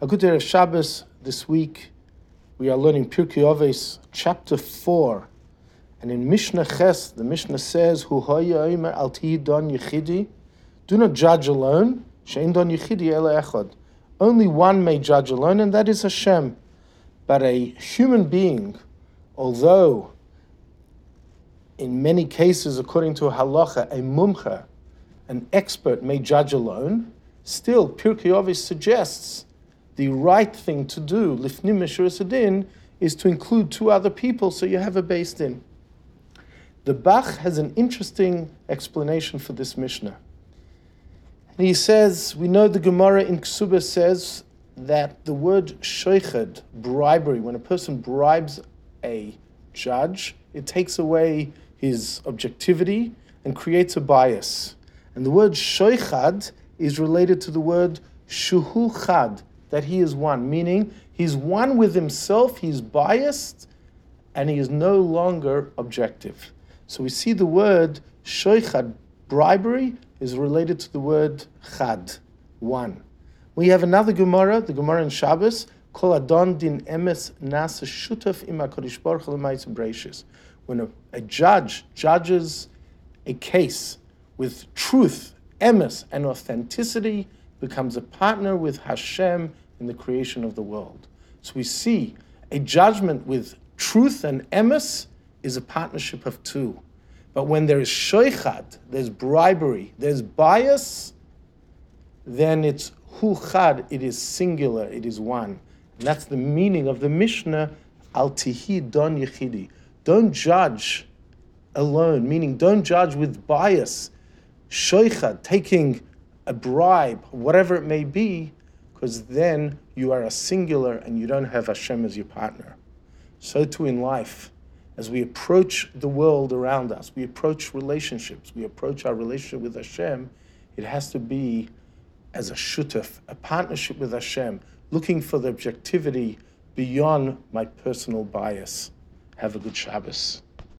A good day of Shabbos this week. We are learning Pirkei Avos, chapter four, and in Mishnah Ches, the Mishnah says, "Hu haya omer al don yichidi." Do not judge alone. Shein don yichidi echad. Only one may judge alone, and that is Hashem. But a human being, although in many cases, according to halacha, a mumcha, an expert may judge alone, still Pirkei Avos suggests the right thing to do, lifnim meshuras is to include two other people so you have a beis din. The Bach has an interesting explanation for this Mishnah. And he says, we know the Gemara in Ksuba says that the word shoichad, bribery, when a person bribes a judge, it takes away his objectivity and creates a bias. And the word shoichad is related to the word shuhu chad, that he is one, meaning he's one with himself, he's biased, and he is no longer objective. So we see the word shoichad, bribery, is related to the word chad, one. We have another Gemara, the Gemara in Shabbos, kol adon din emes nasa shutaf im HaKadosh Baruch When a, a judge judges a case with truth, emes, and authenticity, becomes a partner with Hashem in the creation of the world. So we see a judgment with truth and emes is a partnership of two. But when there is shoichat, there's bribery, there's bias, then it's huchad, it is singular, it is one. And that's the meaning of the Mishnah, al tihi don yechidi. Don't judge alone, meaning don't judge with bias, shoichat, taking a bribe, whatever it may be, because then you are a singular and you don't have Hashem as your partner. So too in life, as we approach the world around us, we approach relationships, we approach our relationship with Hashem, it has to be as a shutaf, a partnership with Hashem, looking for the objectivity beyond my personal bias. Have a good Shabbos.